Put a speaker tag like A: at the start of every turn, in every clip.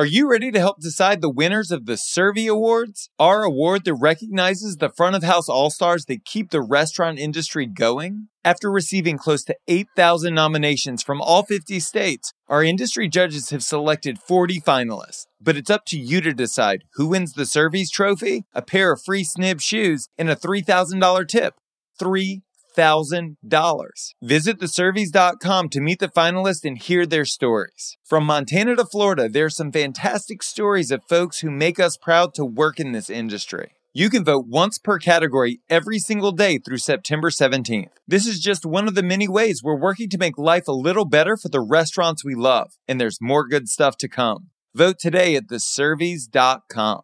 A: Are you ready to help decide the winners of the Servy Awards? Our award that recognizes the front of house all stars that keep the restaurant industry going? After receiving close to 8,000 nominations from all 50 states, our industry judges have selected 40 finalists. But it's up to you to decide who wins the Servy's trophy, a pair of free Snibbs shoes, and a $3,000 tip. Three $1,000. Visit theservies.com to meet the finalists and hear their stories. From Montana to Florida, there are some fantastic stories of folks who make us proud to work in this industry. You can vote once per category every single day through September 17th. This is just one of the many ways we're working to make life a little better for the restaurants we love, and there's more good stuff to come. Vote today at theservies.com.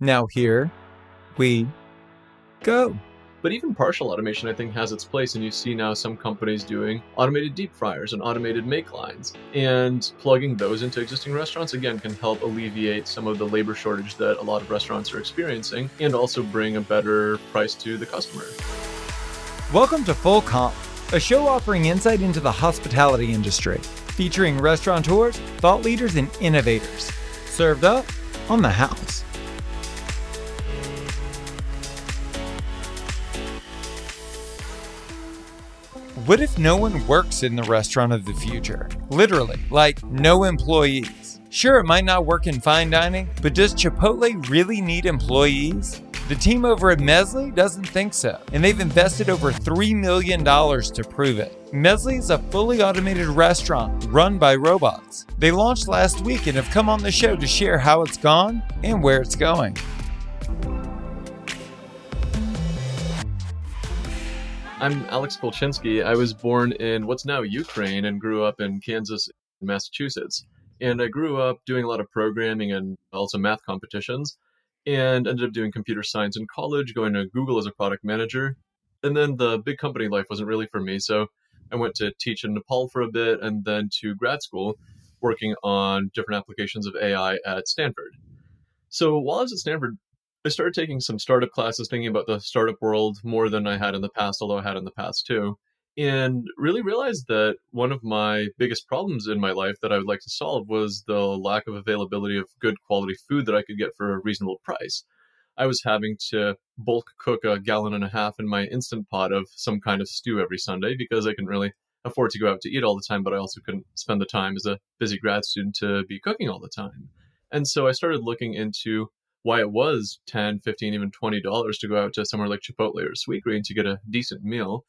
A: Now, here we go.
B: But even partial automation, I think, has its place, and you see now some companies doing automated deep fryers and automated make lines. And plugging those into existing restaurants, again, can help alleviate some of the labor shortage that a lot of restaurants are experiencing and also bring a better price to the customer.
A: Welcome to Full Comp, a show offering insight into the hospitality industry, featuring restaurateurs, thought leaders, and innovators. Served up on the house. What if no one works in the restaurant of the future? Literally, like no employees. Sure, it might not work in fine dining, but does Chipotle really need employees? The team over at Mezli doesn't think so, and they've invested over $3 million to prove it. Mezli is a fully automated restaurant run by robots. They launched last week and have come on the show to share how it's gone and where it's going.
B: I'm Alex Kolchinski. I was born in what's now Ukraine and grew up in Kansas, Massachusetts. And I grew up doing a lot of programming and also math competitions and ended up doing computer science in college, going to Google as a product manager. And then the big company life wasn't really for me. So I went to teach in Nepal for a bit and then to grad school working on different applications of AI at Stanford. So while I was at Stanford, I started taking some startup classes, thinking about the startup world more than I had in the past, although I had in the past too. And really realized that one of my biggest problems in my life that I would like to solve was the lack of availability of good quality food that I could get for a reasonable price. I was having to bulk cook a gallon and a half in my instant pot of some kind of stew every Sunday because I couldn't really afford to go out to eat all the time, but I also couldn't spend the time as a busy grad student to be cooking all the time. And so I started looking into why it was 10 15 even 20 dollars to go out to somewhere like chipotle or sweetgreen to get a decent meal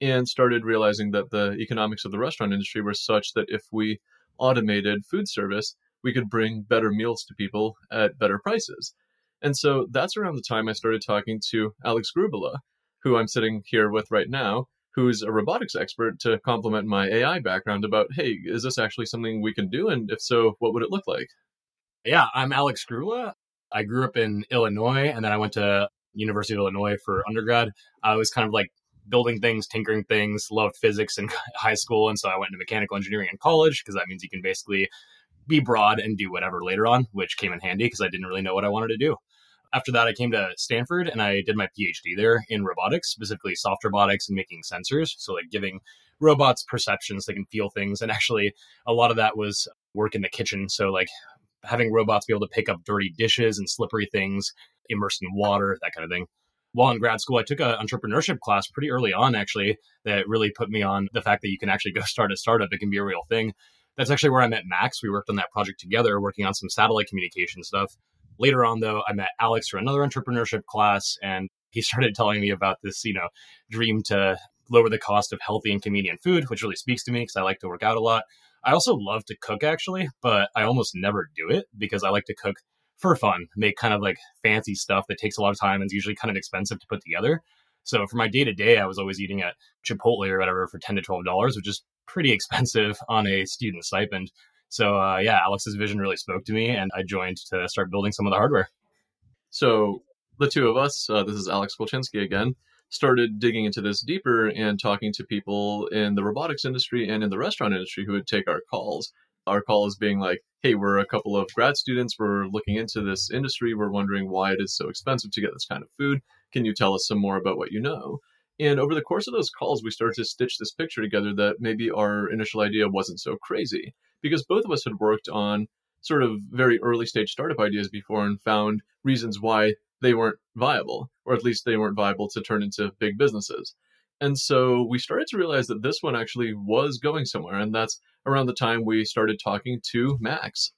B: and started realizing that the economics of the restaurant industry were such that if we automated food service we could bring better meals to people at better prices. And so that's around the time i started talking to alex Gruebele who i'm sitting here with right now who's a robotics expert to complement my ai background about hey is this actually something we can do? And if so what would it look like?
C: Yeah, I'm Alex Gruebele. I grew up in Illinois and then I went to University of Illinois for undergrad. I was kind of like building things, tinkering things, loved physics in high school. And so I went into mechanical engineering in college because that means you can basically be broad and do whatever later on, which came in handy because I didn't really know what I wanted to do. After that, I came to Stanford and I did my PhD there in robotics, specifically soft robotics and making sensors. So, like giving robots perceptions, they can feel things. And actually, a lot of that was work in the kitchen. So, like having robots be able to pick up dirty dishes and slippery things immersed in water, that kind of thing. While in grad school, I took an entrepreneurship class pretty early on, actually, that really put me on the fact that you can actually go start a startup. It can be a real thing. That's actually where I met Max. We worked on that project together, working on some satellite communication stuff. Later on, though, I met Alex for another entrepreneurship class, and he started telling me about this, you know, dream to lower the cost of healthy and convenient food, which really speaks to me because I like to work out a lot. I also love to cook actually, but I almost never do it because I like to cook for fun, make kind of like fancy stuff that takes a lot of time and is usually kind of expensive to put together. So for my day to day, I was always eating at Chipotle or whatever for ten to twelve dollars, which is pretty expensive on a student stipend. So uh, yeah, Alex's vision really spoke to me, and I joined to start building some of the hardware.
B: So the two of us, uh, this is Alex Kolchinski again started digging into this deeper and talking to people in the robotics industry and in the restaurant industry who would take our calls. Our calls being like, hey, we're a couple of grad students, we're looking into this industry, we're wondering why it is so expensive to get this kind of food. Can you tell us some more about what you know? And over the course of those calls, we started to stitch this picture together that maybe our initial idea wasn't so crazy because both of us had worked on sort of very early stage startup ideas before and found reasons why they weren't viable, or at least they weren't viable to turn into big businesses. And so we started to realize that this one actually was going somewhere. And that's around the time we started talking to Max.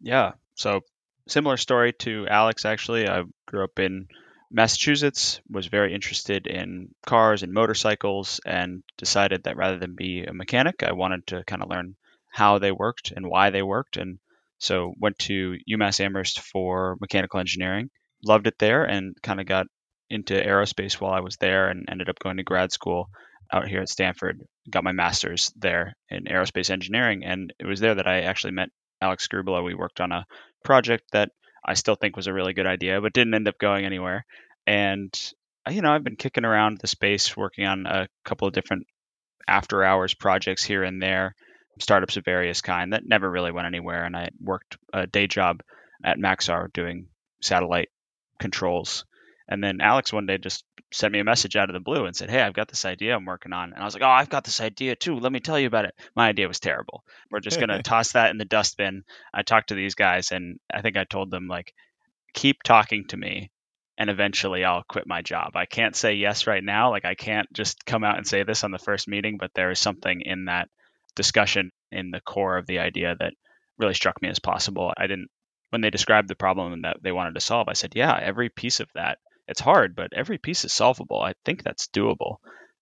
D: Yeah. So similar story to Alex, actually. I grew up in Massachusetts, was very interested in cars and motorcycles, and decided that rather than be a mechanic, I wanted to kind of learn how they worked and why they worked. And so went to UMass Amherst for mechanical engineering. Loved it there and kind of got into aerospace while I was there and ended up going to grad school out here at Stanford. Got my master's there in aerospace engineering. And it was there that I actually met Alex Gruebele. We worked on a project that I still think was a really good idea, but didn't end up going anywhere. And, uh, you know, I've been kicking around the space working on a couple of different after hours projects here and there, startups of various kind that never really went anywhere. And I worked a day job at Maxar doing satellite controls and then Alex one day just sent me a message out of the blue and said, Hey, I've got this idea I'm working on. And I was like, Oh, I've got this idea too. Let me tell you about it. My idea was terrible. We're just going to toss that in the dustbin. I talked to these guys and I think I told them, like, keep talking to me and eventually I'll quit my job. I can't say yes right now. Like, I can't just come out and say this on the first meeting, but there is something in that discussion in the core of the idea that really struck me as possible. I didn't, when they described the problem that they wanted to solve, I said, Yeah, every piece of that it's hard, but every piece is solvable. I think that's doable.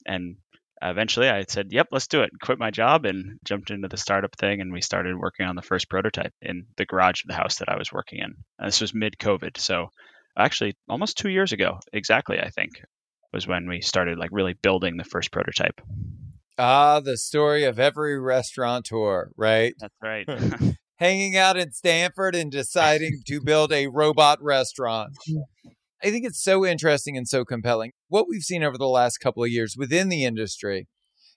D: And eventually I said, yep, let's do it. Quit my job and jumped into the startup thing. And we started working on the first prototype in the garage of the house that I was working in. And this was mid COVID. So actually almost two years ago, exactly, I think, was when we started like really building the first prototype.
A: Ah, the story of every restaurateur, right?
D: That's right.
A: Hanging out in Stanford and deciding to build a robot restaurant. I think it's so interesting and so compelling. What we've seen over the last couple of years within the industry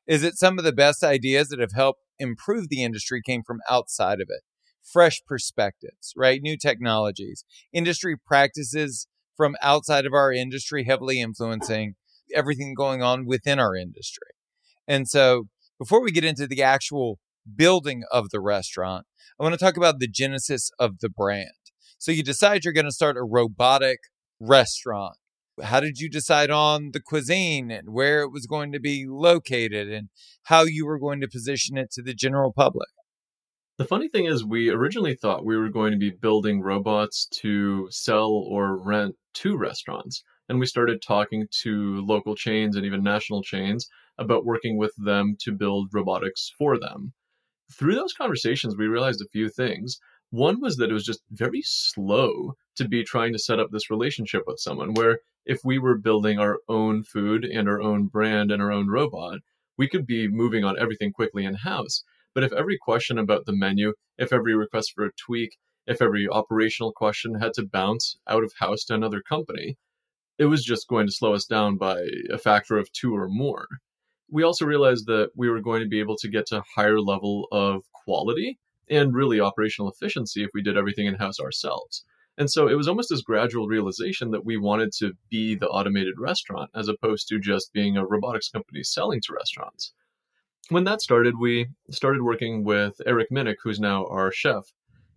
A: is that some of the best ideas that have helped improve the industry came from outside of it. Fresh perspectives, right? New technologies, industry practices from outside of our industry heavily influencing everything going on within our industry. And so before we get into the actual building of the restaurant, I want to talk about the genesis of the brand. So you decide you're going to start a robotic restaurant? How did you decide on the cuisine and where it was going to be located and how you were going to position it to the general public?
B: The funny thing is, we originally thought we were going to be building robots to sell or rent to restaurants. And we started talking to local chains and even national chains about working with them to build robotics for them. Through those conversations, we realized a few things. One was that it was just very slow to be trying to set up this relationship with someone where if we were building our own food and our own brand and our own robot, we could be moving on everything quickly in house. But if every question about the menu, if every request for a tweak, if every operational question had to bounce out of house to another company, it was just going to slow us down by a factor of two or more. We also realized that we were going to be able to get to higher level of quality and really operational efficiency if we did everything in house ourselves. And so it was almost this gradual realization that we wanted to be the automated restaurant as opposed to just being a robotics company selling to restaurants. When that started, we started working with Eric Minnick, who's now our chef.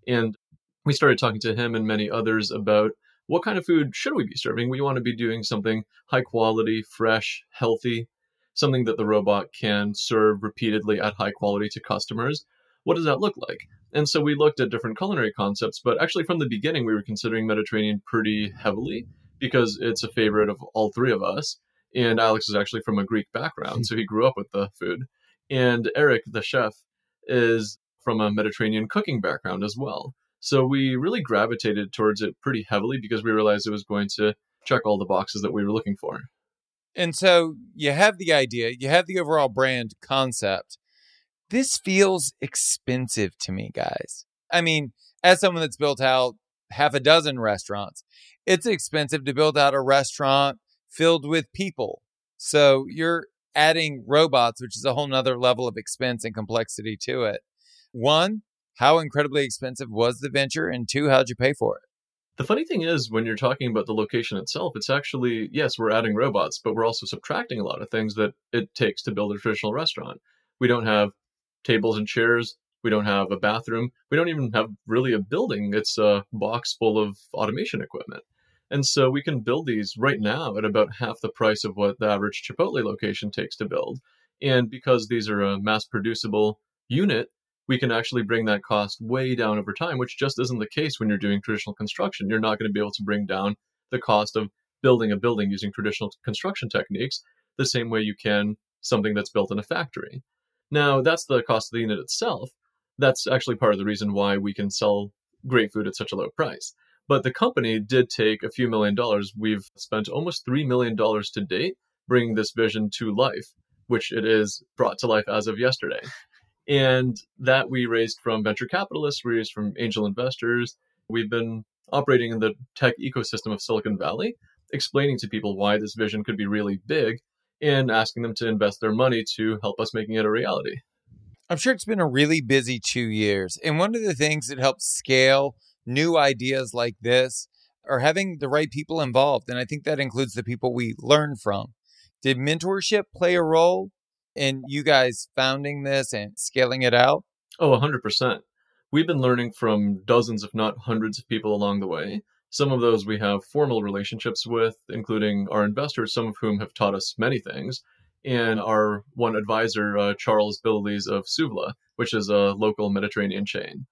B: And we started talking to him and many others about what kind of food should we be serving? We want to be doing something high quality, fresh, healthy, something that the robot can serve repeatedly at high quality to customers. What does that look like? And so we looked at different culinary concepts, but actually from the beginning, we were considering Mediterranean pretty heavily because it's a favorite of all three of us. And Alex is actually from a Greek background, hmm. so he grew up with the food. And Eric, the chef, is from a Mediterranean cooking background as well. So we really gravitated towards it pretty heavily because we realized it was going to check all the boxes that we were looking for.
A: And so you have the idea, you have the overall brand concept, this feels expensive to me, guys. I mean, as someone that's built out half a dozen restaurants, it's expensive to build out a restaurant filled with people. So you're adding robots, which is a whole nother level of expense and complexity to it. One, how incredibly expensive was the venture? And two, how'd you pay for it?
B: The funny thing is, when you're talking about the location itself, it's actually, yes, we're adding robots, but we're also subtracting a lot of things that it takes to build a traditional restaurant. We don't have tables and chairs We don't have a bathroom. We don't even have really a building. It's a box full of automation equipment. And so we can build these right now at about half the price of what the average Chipotle location takes to build. And because these are a mass producible unit, we can actually bring that cost way down over time, which just isn't the case when you're doing traditional construction. You're not going to be able to bring down the cost of building a building using traditional construction techniques the same way you can something that's built in a factory. Now, that's the cost of the unit itself. That's actually part of the reason why we can sell great food at such a low price. But the company did take a few million dollars. We've spent almost $3 million to date bringing this vision to life, which it is brought to life as of yesterday. And that we raised from venture capitalists, we raised from angel investors. We've been operating in the tech ecosystem of Silicon Valley, explaining to people why this vision could be really big and asking them to invest their money to help us making it a reality.
A: I'm sure it's been a really busy two years. And one of the things that helps scale new ideas like this are having the right people involved. And I think that includes the people we learn from. Did mentorship play a role in you guys founding this and scaling it out?
B: Oh, 100%. We've been learning from dozens, if not hundreds, of people along the way. Some of those we have formal relationships with, including our investors, some of whom have taught us many things, and our one advisor, uh, Charles Bililies of Souvla, which is a local Mediterranean chain.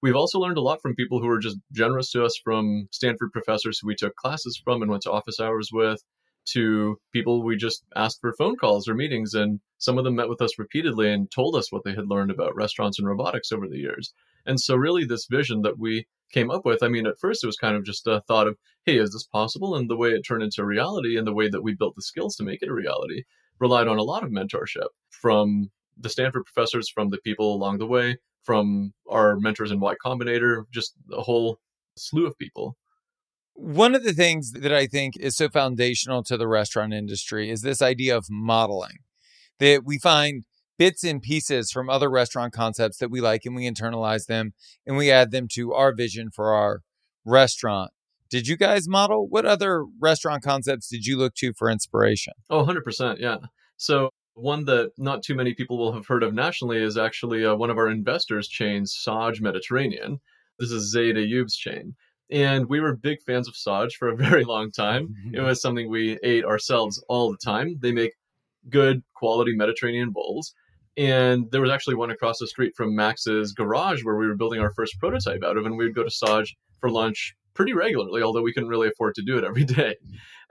B: We've also learned a lot from people who were just generous to us, from Stanford professors who we took classes from and went to office hours with, to people we just asked for phone calls or meetings. And some of them met with us repeatedly and told us what they had learned about restaurants and robotics over the years. And so, really, this vision that we came up with, I mean, at first it was kind of just a thought of, hey, is this possible? And the way it turned into reality and the way that we built the skills to make it a reality relied on a lot of mentorship from the Stanford professors, from the people along the way, from our mentors in Y Combinator, just a whole slew of people.
A: One of the things that I think is so foundational to the restaurant industry is this idea of modeling. That we find bits and pieces from other restaurant concepts that we like and we internalize them and we add them to our vision for our restaurant. Did you guys model? What other restaurant concepts did you look to for inspiration?
B: Oh, 100%. Yeah. So one that not too many people will have heard of nationally is actually uh, one of our investors' chains, Saj Mediterranean. This is Zaid Ayoub's chain. And we were big fans of Saj for a very long time. It was something we ate ourselves all the time. They make good quality Mediterranean bowls. And there was actually one across the street from Max's garage where we were building our first prototype out of, and we would go to Saj for lunch pretty regularly, although we couldn't really afford to do it every day.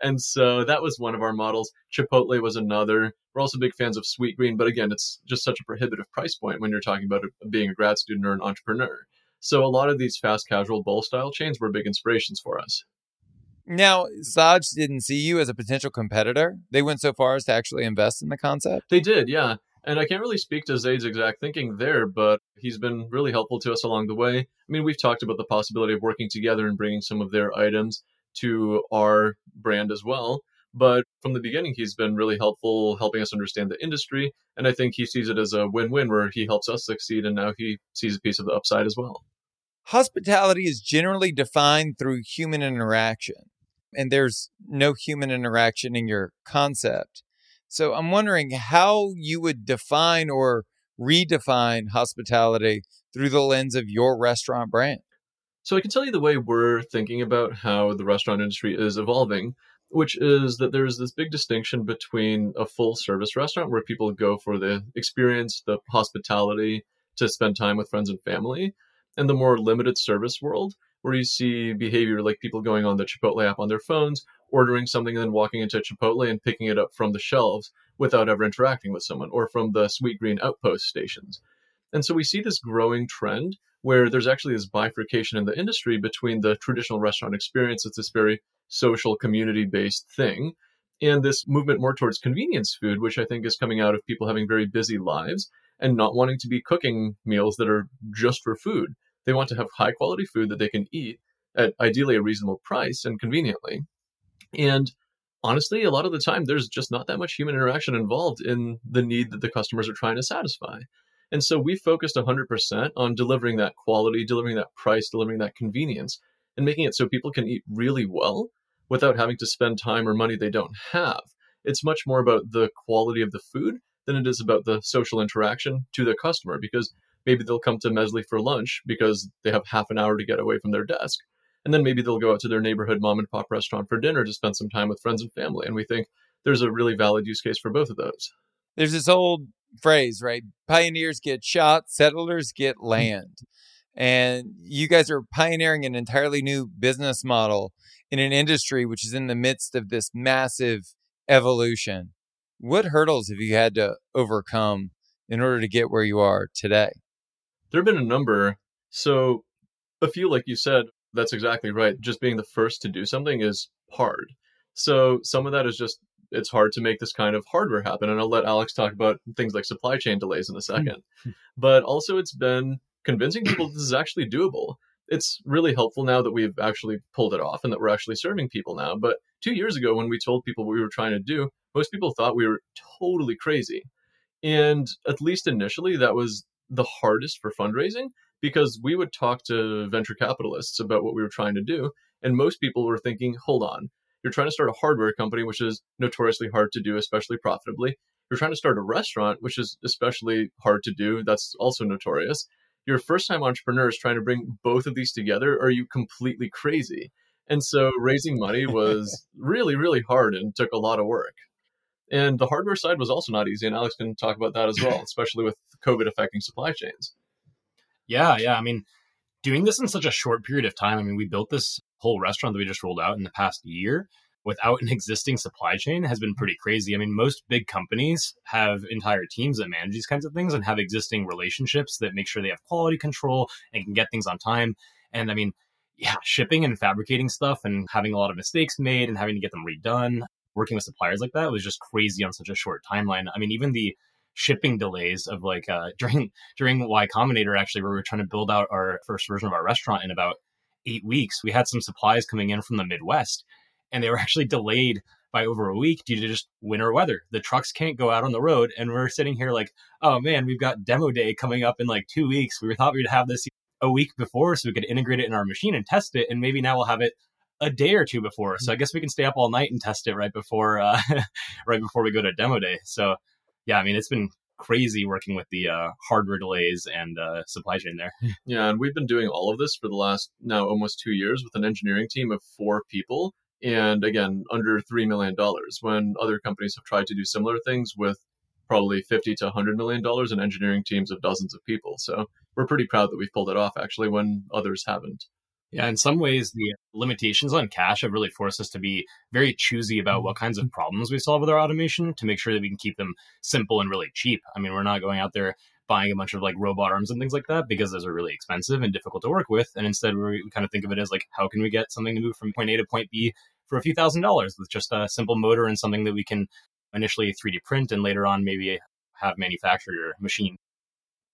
B: And so that was one of our models. Chipotle was another. We're also big fans of Sweet Green, but again, it's just such a prohibitive price point when you're talking about being a grad student or an entrepreneur. So a lot of these fast casual bowl style chains were big inspirations for us.
A: Now, Saj didn't see you as a potential competitor. They went so far as to actually invest in the concept.
B: They did, yeah. And I can't really speak to Zaid's exact thinking there, but he's been really helpful to us along the way. I mean, we've talked about the possibility of working together and bringing some of their items to our brand as well. But from the beginning, he's been really helpful helping us understand the industry. And I think he sees it as a win win where he helps us succeed and now he sees a piece of the upside as well.
A: Hospitality is generally defined through human interaction, and there's no human interaction in your concept. So I'm wondering how you would define or redefine hospitality through the lens of your restaurant brand.
B: So I can tell you the way we're thinking about how the restaurant industry is evolving, which is that there's this big distinction between a full service restaurant where people go for the experience, the hospitality, to spend time with friends and family, and the more limited service world where you see behavior like people going on the Chipotle app on their phones, ordering something and then walking into Chipotle and picking it up from the shelves without ever interacting with someone, or from the Sweetgreen outpost stations. And so we see this growing trend where there's actually this bifurcation in the industry between the traditional restaurant experience, it's this very social, community based thing, and this movement more towards convenience food, which I think is coming out of people having very busy lives and not wanting to be cooking meals that are just for food. They want to have high quality food that they can eat at ideally a reasonable price and conveniently. And honestly, a lot of the time, there's just not that much human interaction involved in the need that the customers are trying to satisfy. And so we focused 100% on delivering that quality, delivering that price, delivering that convenience, and making it so people can eat really well without having to spend time or money they don't have. It's much more about the quality of the food than it is about the social interaction to the customer because maybe they'll come to Mezli for lunch because they have half an hour to get away from their desk. And then maybe they'll go out to their neighborhood mom and pop restaurant for dinner to spend some time with friends and family. And we think there's a really valid use case for both of those.
A: There's this old phrase, right? Pioneers get shot, settlers get
B: Hmm.
A: land. And you guys are pioneering an entirely new business model in an industry which is in the midst of this massive evolution. What hurdles have you had to overcome in order to get where you are today?
B: There have been a number. So, a few, like you said, that's exactly right. Just being the first to do something is hard. So, some of that is just it's hard to make this kind of hardware happen. And I'll let Alex talk about things like supply chain delays in a hmm. second. but also, it's been convincing people this is actually doable. It's really helpful now that we've actually pulled it off and that we're actually serving people now. But two years ago, when we told people what we were trying to do, most people thought we were totally crazy. And at least initially, that was the hardest for fundraising because we would talk to venture capitalists about what we were trying to do. And most people were thinking, hold on, you're trying to start a hardware company, which is notoriously hard to do, especially profitably. You're trying to start a restaurant, which is especially hard to do. That's also notorious. You're a first time entrepreneur is trying to bring both of these together. Are you completely crazy? And so raising money was really, really hard and took a lot of work. And the hardware side was also not easy. And Alex can talk about that as well, especially with COVID affecting supply chains.
C: Yeah, yeah. I mean, doing this in such a short period of time. I mean, we built this whole restaurant that we just rolled out in the past year without an existing supply chain has been pretty crazy. I mean, most big companies have entire teams that manage these kinds of things and have existing relationships that make sure they have quality control and can get things on time. And I mean, yeah, shipping and fabricating stuff and having a lot of mistakes made and having to get them redone, working with suppliers like that was just crazy on such a short timeline. I mean, even the shipping delays of like uh, during during Y Combinator actually, where we were trying to build out our first version of our restaurant in about eight weeks, we had some supplies coming in from the Midwest, and they were actually delayed by over a week due to just winter weather. The trucks can't go out on the road, and we're sitting here like, oh man, we've got demo day coming up in like two weeks. We thought we'd have this a week before so we could integrate it in our machine and test it, and maybe now we'll have it a day or two before. So I guess we can stay up all night and test it right before uh, right before we go to demo day. So yeah, I mean it's been crazy working with the uh, hardware delays and uh, supply chain there.
B: Yeah, and we've been doing all of this for the last now almost two years with an engineering team of four people. And again, under $3 million, when other companies have tried to do similar things with probably 50 to 100 million dollars in engineering teams of dozens of people. So we're pretty proud that we've pulled it off actually when others haven't.
C: Yeah, in some ways, the limitations on cash have really forced us to be very choosy about what kinds of problems we solve with our automation to make sure that we can keep them simple and really cheap. I mean, we're not going out there buying a bunch of like robot arms and things like that because those are really expensive and difficult to work with. And instead, we kind of think of it as like, how can we get something to move from point A to point B for a few thousand dollars with just a simple motor and something that we can initially 3D print and later on maybe have manufactured or machine.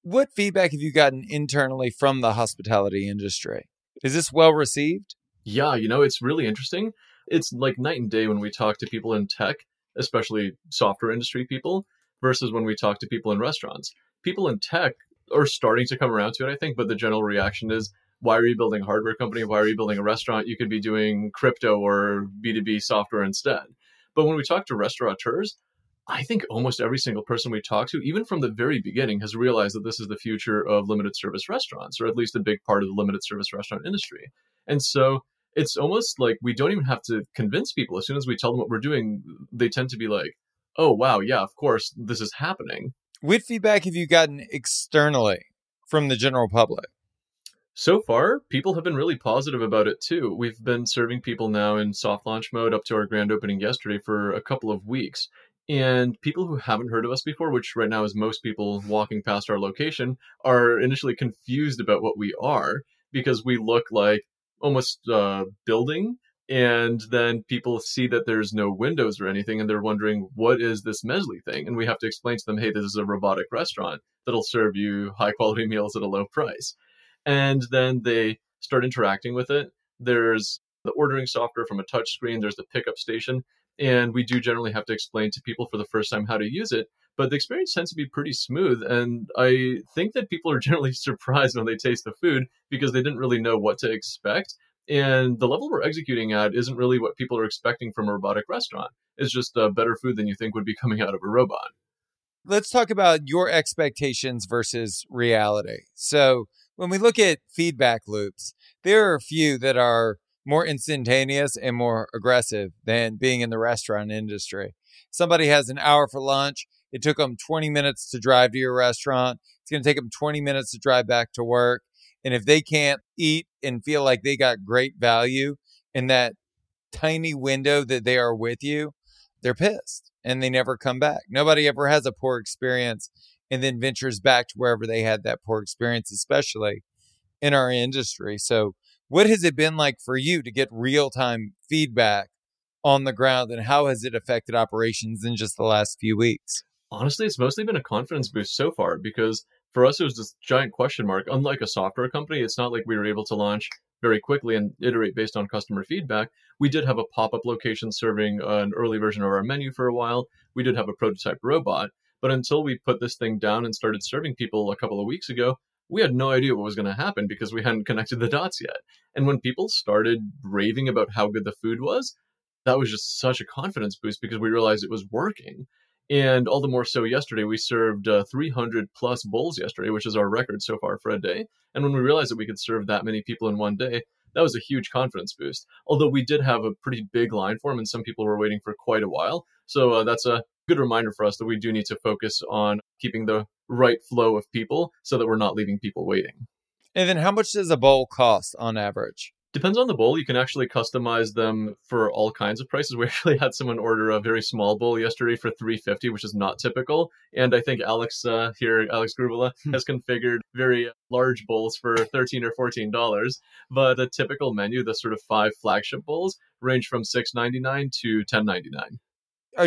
A: What feedback have you gotten internally from the hospitality industry? Is this well received?
B: Yeah, you know, it's really interesting. It's like night and day when we talk to people in tech, especially software industry people, versus when we talk to people in restaurants. People in tech are starting to come around to it, I think, but the general reaction is why are you building a hardware company? Why are you building a restaurant? You could be doing crypto or B2B software instead. But when we talk to restaurateurs, I think almost every single person we talk to, even from the very beginning, has realized that this is the future of limited service restaurants, or at least a big part of the limited service restaurant industry. And so it's almost like we don't even have to convince people. As soon as we tell them what we're doing, they tend to be like, oh, wow, yeah, of course, this is happening.
A: What feedback have you gotten externally from the general public?
B: So far, people have been really positive about it too. We've been serving people now in soft launch mode up to our grand opening yesterday for a couple of weeks. And people who haven't heard of us before, which right now is most people walking past our location, are initially confused about what we are because we look like almost uh, building. And then people see that there's no windows or anything, and they're wondering, what is this Mezli thing? And we have to explain to them, hey, this is a robotic restaurant that'll serve you high quality meals at a low price. And then they start interacting with it. There's the ordering software from a touch screen, there's the pickup station, and we do generally have to explain to people for the first time how to use it but the experience tends to be pretty smooth and i think that people are generally surprised when they taste the food because they didn't really know what to expect and the level we're executing at isn't really what people are expecting from a robotic restaurant it's just uh, better food than you think would be coming out of a robot
A: Let's talk about your expectations versus reality. So, when we look at feedback loops, there are a few that are more instantaneous and more aggressive than being in the restaurant industry. Somebody has an hour for lunch. It took them 20 minutes to drive to your restaurant. It's going to take them 20 minutes to drive back to work. And if they can't eat and feel like they got great value in that tiny window that they are with you, they're pissed and they never come back. Nobody ever has a poor experience and then ventures back to wherever they had that poor experience, especially in our industry. So, what has it been like for you to get real time feedback on the ground and how has it affected operations in just the last few weeks?
B: Honestly, it's mostly been a confidence boost so far because for us, it was this giant question mark. Unlike a software company, it's not like we were able to launch very quickly and iterate based on customer feedback. We did have a pop up location serving an early version of our menu for a while. We did have a prototype robot. But until we put this thing down and started serving people a couple of weeks ago, we had no idea what was going to happen because we hadn't connected the dots yet. And when people started raving about how good the food was, that was just such a confidence boost because we realized it was working. And all the more so yesterday, we served uh, 300 plus bowls yesterday, which is our record so far for a day. And when we realized that we could serve that many people in one day, that was a huge confidence boost. Although we did have a pretty big line for them, and some people were waiting for quite a while. So uh, that's a good reminder for us that we do need to focus on keeping the right flow of people so that we're not leaving people waiting.
A: And then, how much does a bowl cost on average?
B: Depends on the bowl. You can actually customize them for all kinds of prices. We actually had someone order a very small bowl yesterday for 350, which is not typical. And I think Alex uh, here, Alex Gruebele, has configured very large bowls for 13 or 14 dollars. But a typical menu, the sort of five flagship bowls, range from 6.99 to 10.99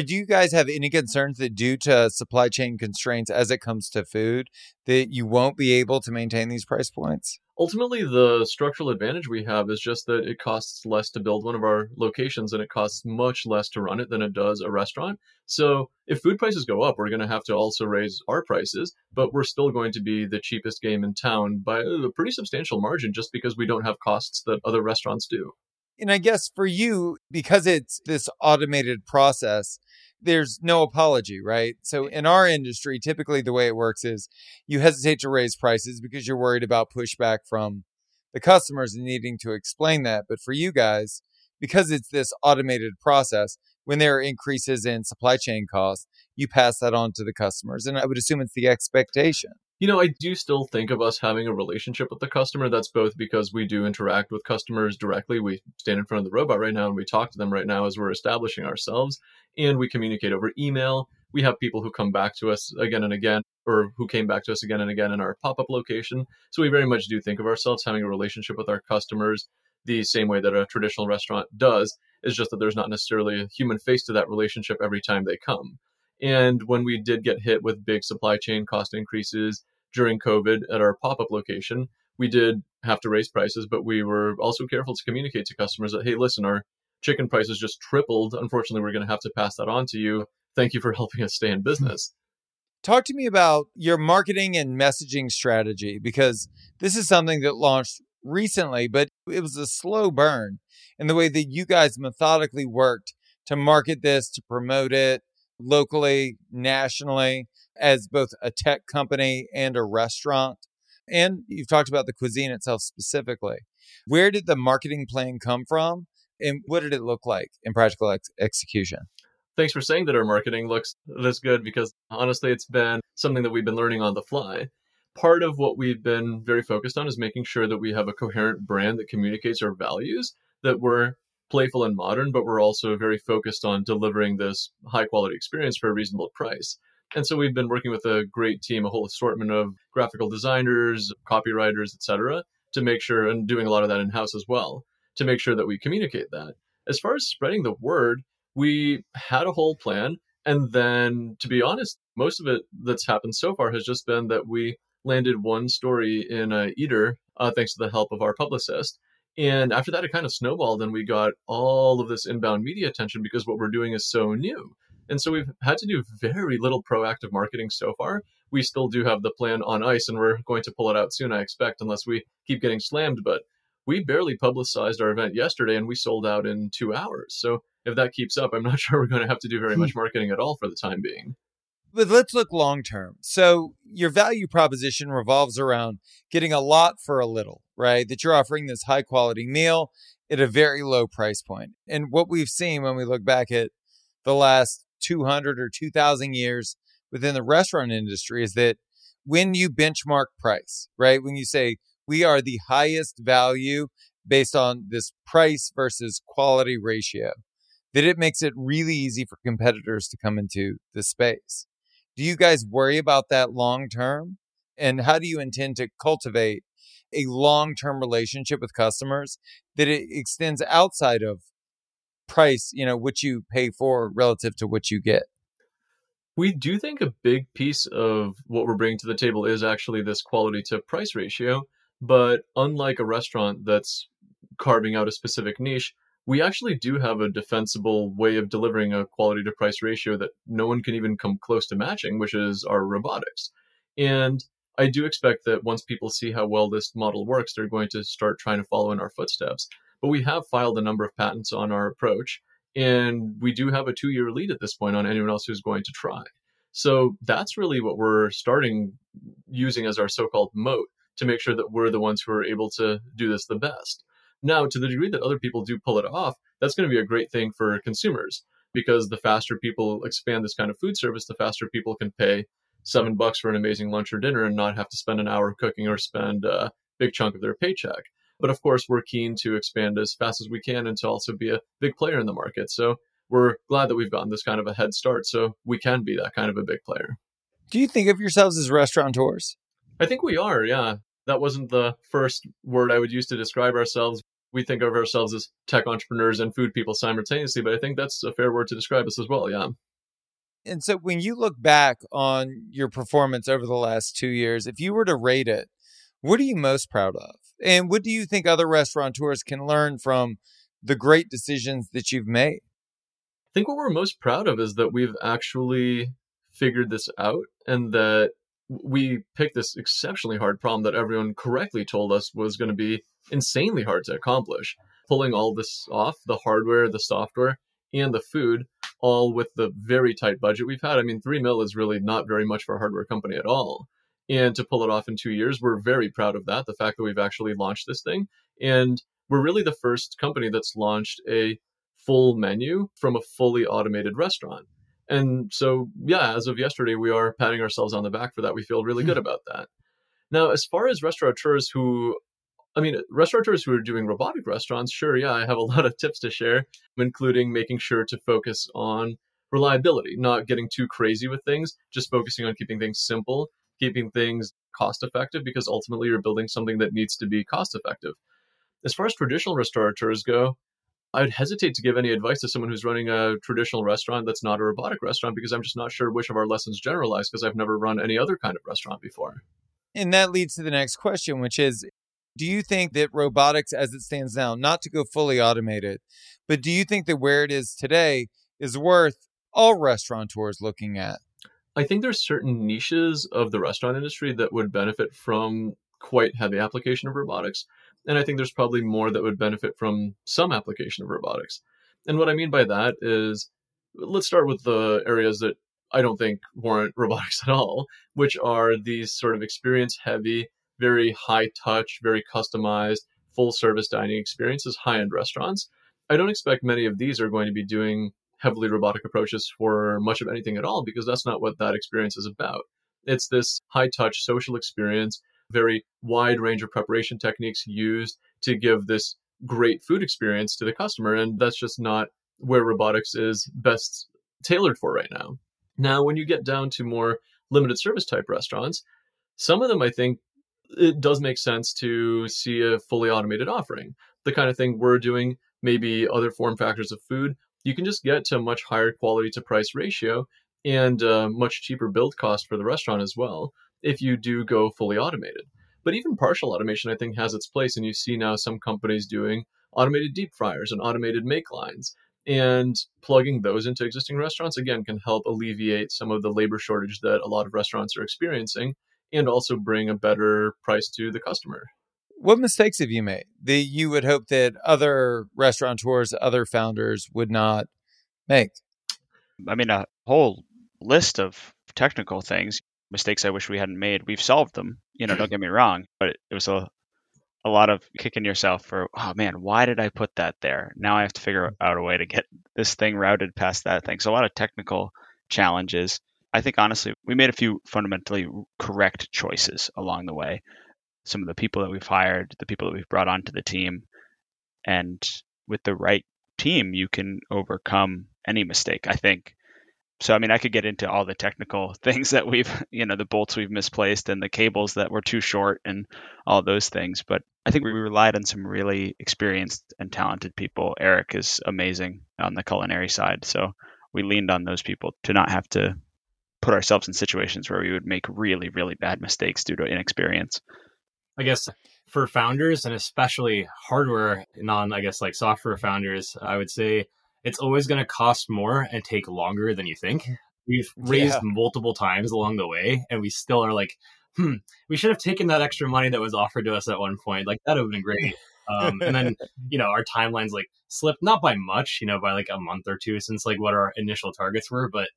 A: do you guys have any concerns that due to supply chain constraints as it comes to food that you won't be able to maintain these price points?
B: Ultimately the structural advantage we have is just that it costs less to build one of our locations and it costs much less to run it than it does a restaurant. So if food prices go up we're going to have to also raise our prices but we're still going to be the cheapest game in town by a pretty substantial margin just because we don't have costs that other restaurants do
A: and I guess for you, because it's this automated process, there's no apology, right? So in our industry, typically the way it works is you hesitate to raise prices because you're worried about pushback from the customers and needing to explain that. But for you guys, because it's this automated process, when there are increases in supply chain costs, you pass that on to the customers. And I would assume it's the expectation
B: you know, I do still think of us having a relationship with the customer. That's both because we do interact with customers directly. We stand in front of the robot right now and we talk to them right now as we're establishing ourselves, and we communicate over email. We have people who come back to us again and again, or who came back to us again and again in our pop up location. So we very much do think of ourselves having a relationship with our customers the same way that a traditional restaurant does. It's just that there's not necessarily a human face to that relationship every time they come. And when we did get hit with big supply chain cost increases, during COVID at our pop up location, we did have to raise prices, but we were also careful to communicate to customers that, hey, listen, our chicken prices just tripled. Unfortunately, we're going to have to pass that on to you. Thank you for helping us stay in hmm. business.
A: Talk to me about your marketing and messaging strategy because this is something that launched recently, but it was a slow burn in the way that you guys methodically worked to market this, to promote it locally, nationally as both a tech company and a restaurant. And you've talked about the cuisine itself specifically. Where did the marketing plan come from? And what did it look like in practical ex- execution?
B: Thanks for saying that our marketing looks this good because honestly, it's been something that we've been learning on the fly. Part of what we've been very focused on is making sure that we have a coherent brand that communicates our values, that we're playful and modern, but we're also very focused on delivering this high quality experience for a reasonable price. And so we've been working with a great team, a whole assortment of graphical designers, copywriters, etc., to make sure, and doing a lot of that in house as well, to make sure that we communicate that. As far as spreading the word, we had a whole plan. And then, to be honest, most of it that's happened so far has just been that we landed one story in a Eater, uh, thanks to the help of our publicist. And after that, it kind of snowballed, and we got all of this inbound media attention because what we're doing is so new. And so we've had to do very little proactive marketing so far. We still do have the plan on ice and we're going to pull it out soon, I expect, unless we keep getting slammed. But we barely publicized our event yesterday and we sold out in two hours. So if that keeps up, I'm not sure we're going to have to do very hmm. much marketing at all for the time being.
A: But let's look long term. So, your value proposition revolves around getting a lot for a little, right? That you're offering this high quality meal at a very low price point. And what we've seen when we look back at the last 200 or 2000 years within the restaurant industry is that when you benchmark price, right? When you say we are the highest value based on this price versus quality ratio, that it makes it really easy for competitors to come into the space. Do you guys worry about that long term? And how do you intend to cultivate a long term relationship with customers that it extends outside of price, you know, what you pay for relative to what you get?
B: We do think a big piece of what we're bringing to the table is actually this quality to price ratio. But unlike a restaurant that's carving out a specific niche, we actually do have a defensible way of delivering a quality to price ratio that no one can even come close to matching, which is our robotics. And I do expect that once people see how well this model works, they're going to start trying to follow in our footsteps. But we have filed a number of patents on our approach, and we do have a two year lead at this point on anyone else who's going to try. So that's really what we're starting using as our so called moat to make sure that we're the ones who are able to do this the best. Now, to the degree that other people do pull it off, that's going to be a great thing for consumers because the faster people expand this kind of food service, the faster people can pay seven bucks for an amazing lunch or dinner and not have to spend an hour cooking or spend a big chunk of their paycheck. But of course, we're keen to expand as fast as we can and to also be a big player in the market. So we're glad that we've gotten this kind of a head start so we can be that kind of a big player.
A: Do you think of yourselves as restaurateurs?
B: I think we are, yeah. That wasn't the first word I would use to describe ourselves. We think of ourselves as tech entrepreneurs and food people simultaneously, but I think that's a fair word to describe us as well, yeah.
A: And so when you look back on your performance over the last two years, if you were to rate it, what are you most proud of? And what do you think other restaurateurs can learn from the great decisions that you've made?
B: I think what we're most proud of is that we've actually figured this out and that we picked this exceptionally hard problem that everyone correctly told us was going to be insanely hard to accomplish. Pulling all this off the hardware, the software, and the food all with the very tight budget we've had. I mean, three mil is really not very much for a hardware company at all. And to pull it off in two years, we're very proud of that. The fact that we've actually launched this thing. And we're really the first company that's launched a full menu from a fully automated restaurant. And so, yeah, as of yesterday, we are patting ourselves on the back for that. We feel really good hmm. about that. Now, as far as restaurateurs who I mean, restaurateurs who are doing robotic restaurants, sure, yeah, I have a lot of tips to share, including making sure to focus on reliability, not getting too crazy with things, just focusing on keeping things simple, keeping things cost effective, because ultimately you're building something that needs to be cost effective. As far as traditional restaurateurs go, I'd hesitate to give any advice to someone who's running a traditional restaurant that's not a robotic restaurant because I'm just not sure which of our lessons generalize because I've never run any other kind of restaurant before.
A: And that leads to the next question, which is do you think that robotics as it stands now, not to go fully automated, but do you think that where it is today is worth all restaurateurs looking at?
B: I think there's certain niches of the restaurant industry that would benefit from quite heavy application of robotics. And I think there's probably more that would benefit from some application of robotics. And what I mean by that is let's start with the areas that I don't think warrant robotics at all, which are these sort of experience heavy very high touch, very customized, full service dining experiences, high end restaurants. I don't expect many of these are going to be doing heavily robotic approaches for much of anything at all because that's not what that experience is about. It's this high touch social experience, very wide range of preparation techniques used to give this great food experience to the customer. And that's just not where robotics is best tailored for right now. Now, when you get down to more limited service type restaurants, some of them I think it does make sense to see a fully automated offering. The kind of thing we're doing, maybe other form factors of food, you can just get to a much higher quality to price ratio and a much cheaper build cost for the restaurant as well if you do go fully automated. But even partial automation, I think, has its place. And you see now some companies doing automated deep fryers and automated make lines. And plugging those into existing restaurants, again, can help alleviate some of the labor shortage that a lot of restaurants are experiencing and also bring a better price to the customer.
A: What mistakes have you made that you would hope that other restaurateurs, other founders would not make?
D: I mean, a whole list of technical things, mistakes I wish we hadn't made. We've solved them. You know, don't get me wrong, but it, was a a lot of kicking yourself for, oh man, why did I put that there? Now I have to figure mm. out a way to get this thing routed past that thing. So a lot of technical challenges. I think honestly, we made a few fundamentally correct choices along the way. Some of the people that we've hired, the people that we've brought onto the team, and with the right team, you can overcome any mistake. I think so I mean, I could get into all the technical things that we've, you know, the bolts we've misplaced and the cables that were too short and all those things. But I think we relied on some really experienced and talented people. Eric is amazing on the culinary side, so we leaned on those people to not have to put ourselves in situations where we would make really, really bad mistakes due to inexperience.
C: I guess for founders and especially hardware non, I guess like software founders, I would say it's always going to cost more and take longer than you think. We've raised yeah. multiple times along the way, and we still are like, hmm, we should have taken that extra money that was offered to us at one point. Like that would have been great. Um, and then you know our timelines like slipped not by much, you know, by like a month or two since like what our initial targets were, but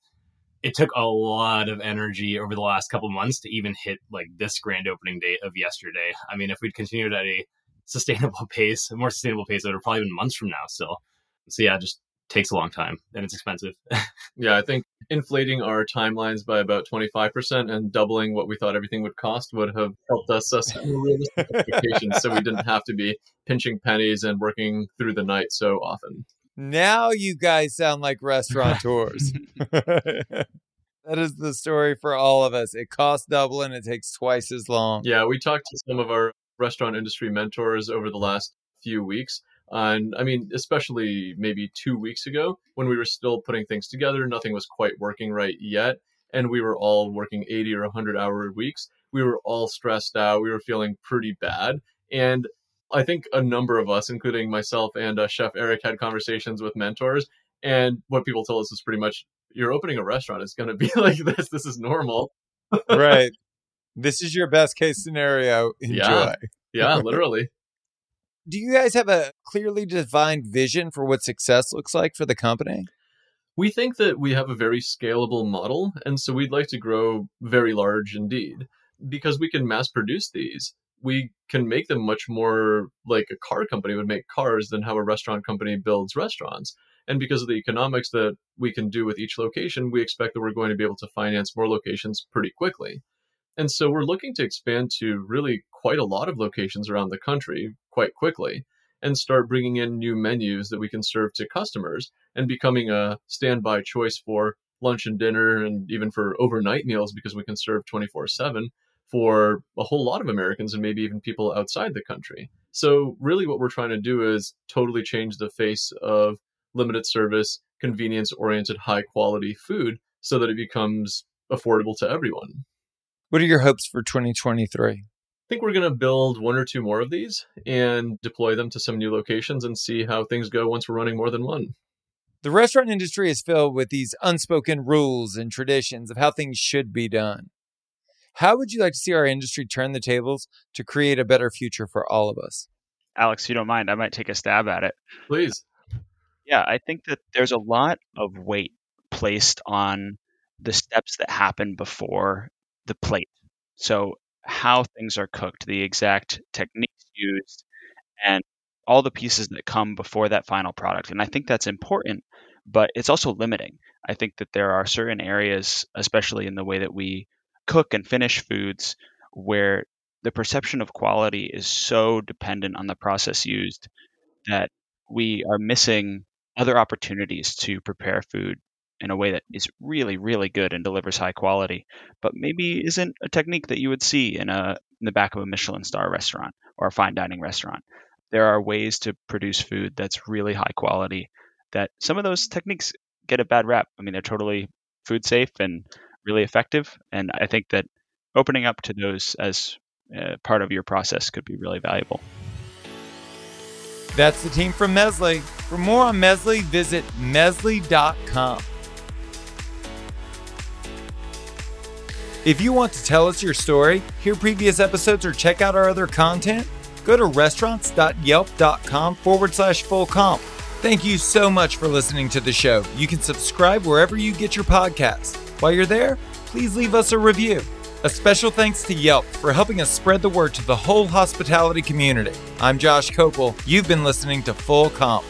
C: it took a lot of energy over the last couple months to even hit like this grand opening date of yesterday. I mean, if we'd continued at a sustainable pace, a more sustainable pace, it would have probably been months from now still. So yeah, it just takes a long time and it's expensive.
B: yeah, I think inflating our timelines by about 25% and doubling what we thought everything would cost would have helped us set realistic expectations so we didn't have to be pinching pennies and working through the night so often.
A: Now you guys sound like restaurateurs. that is the story for all of us. It costs double and it takes twice as long.
B: Yeah, we talked to some of our restaurant industry mentors over the last few weeks and I mean, especially maybe two weeks ago when we were still putting things together, nothing was quite working right yet. And we were all working 80 or 100 hour weeks. We were all stressed out. We were feeling pretty bad. And I think a number of us, including myself and uh, Chef Eric, had conversations with mentors. And what people told us was pretty much you're opening a restaurant. It's going to be like this. This is normal.
A: right. This is your best case scenario. Enjoy.
B: Yeah, yeah literally
A: do you guys have a clearly defined vision for what success looks like for the company?
B: We think that we have a very scalable model, and so we'd like to grow very large indeed. Because we can mass produce these, we can make them much more like a car company would make cars than how a restaurant company builds restaurants. And because of the economics that we can do with each location, we expect that we're going to be able to finance more locations pretty quickly. And so we're looking to expand to really quite a lot of locations around the country quite quickly and start bringing in new menus that we can serve to customers and becoming a standby choice for lunch and dinner and even for overnight meals because we can serve 24 7 for a whole lot of Americans and maybe even people outside the country. So, really, what we're trying to do is totally change the face of limited service, convenience oriented, high quality food so that it becomes affordable to everyone.
A: What are your hopes for 2023? I
B: think we're going to build one or two more of these and deploy them to some new locations and see how things go once we're running more than one.
A: The restaurant industry is filled with these unspoken rules and traditions of how things should be done. How would you like to see our industry turn the tables to create a better future for all of us?
D: Alex, if you don't mind, I might take a stab at it.
B: Please.
D: Yeah, I think that there's a lot of weight placed on the steps that happen before the plate. So, how things are cooked, the exact techniques used, and all the pieces that come before that final product. And I think that's important, but it's also limiting. I think that there are certain areas, especially in the way that we cook and finish foods, where the perception of quality is so dependent on the process used that we are missing other opportunities to prepare food in a way that is really, really good and delivers high quality, but maybe isn't a technique that you would see in a in the back of a Michelin star restaurant or a fine dining restaurant. There are ways to produce food that's really high quality that some of those techniques get a bad rap. I mean, they're totally food safe and really effective, and I think that opening up to those as uh, part of your process could be really valuable.
A: That's the team from Mezli. For more on Mezli, visit mezli.com. If you want to tell us your story, hear previous episodes, or check out our other content, go to restaurants.yelp.com forward slash full comp. Thank you so much for listening to the show. You can subscribe wherever you get your podcasts. While you're there, please leave us a review. A special thanks to Yelp for helping us spread the word to the whole hospitality community. I'm Josh Kopel. You've been listening to Full Comp.